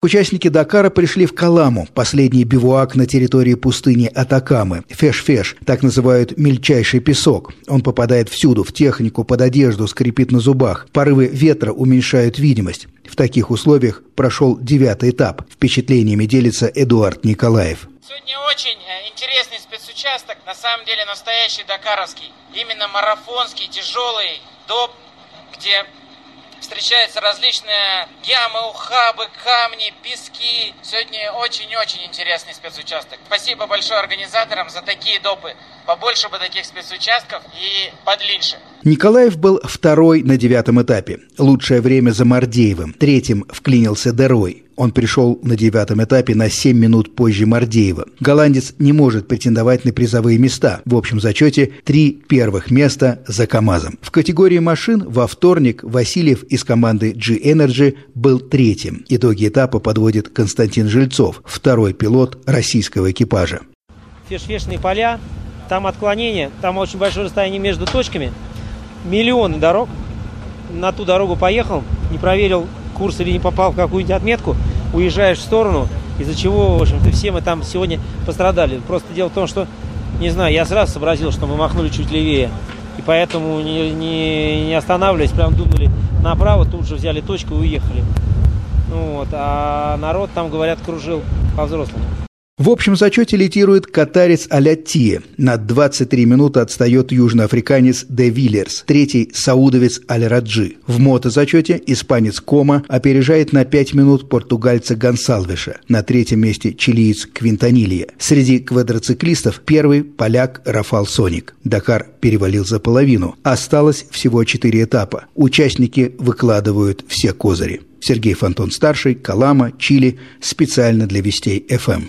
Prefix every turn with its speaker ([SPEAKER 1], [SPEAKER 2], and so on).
[SPEAKER 1] Участники Дакара пришли в Каламу, последний бивуак на территории пустыни Атакамы. Феш-феш, так называют мельчайший песок. Он попадает всюду, в технику, под одежду, скрипит на зубах. Порывы ветра уменьшают видимость. В таких условиях прошел девятый этап. Впечатлениями делится Эдуард Николаев.
[SPEAKER 2] Сегодня очень э, интересный спецучасток, на самом деле настоящий дакаровский. Именно марафонский, тяжелый доп, где встречаются различные ямы, ухабы, камни, пески. Сегодня очень-очень интересный спецучасток. Спасибо большое организаторам за такие допы. Побольше бы таких спецучастков и подлиннее.
[SPEAKER 1] Николаев был второй на девятом этапе. Лучшее время за Мардеевым. Третьим вклинился Дерой. Он пришел на девятом этапе на 7 минут позже Мардеева. Голландец не может претендовать на призовые места. В общем зачете три первых места за КАМАЗом. В категории машин во вторник Васильев из команды G-Energy был третьим. Итоги этапа подводит Константин Жильцов, второй пилот российского экипажа.
[SPEAKER 3] Фешфешные поля, там отклонение, там очень большое расстояние между точками, миллионы дорог. На ту дорогу поехал, не проверил курс или не попал в какую-нибудь отметку, уезжаешь в сторону, из-за чего, в общем-то, все мы там сегодня пострадали. Просто дело в том, что, не знаю, я сразу сообразил, что мы махнули чуть левее. И поэтому, не, не, не останавливаясь, прям дунули направо, тут же взяли точку и уехали. Ну вот, а народ там, говорят, кружил по-взрослому.
[SPEAKER 1] В общем зачете лидирует катарец Аль-Аттия. На 23 минуты отстает южноафриканец Де Виллерс. Третий – саудовец Аль-Раджи. В мотозачете испанец Кома опережает на 5 минут португальца Гонсалвеша. На третьем месте чилиец Квинтанилья. Среди квадроциклистов первый – поляк Рафал Соник. Дакар перевалил за половину. Осталось всего 4 этапа. Участники выкладывают все козыри. Сергей Фонтон-старший, Калама, Чили, специально для Вестей ФМ.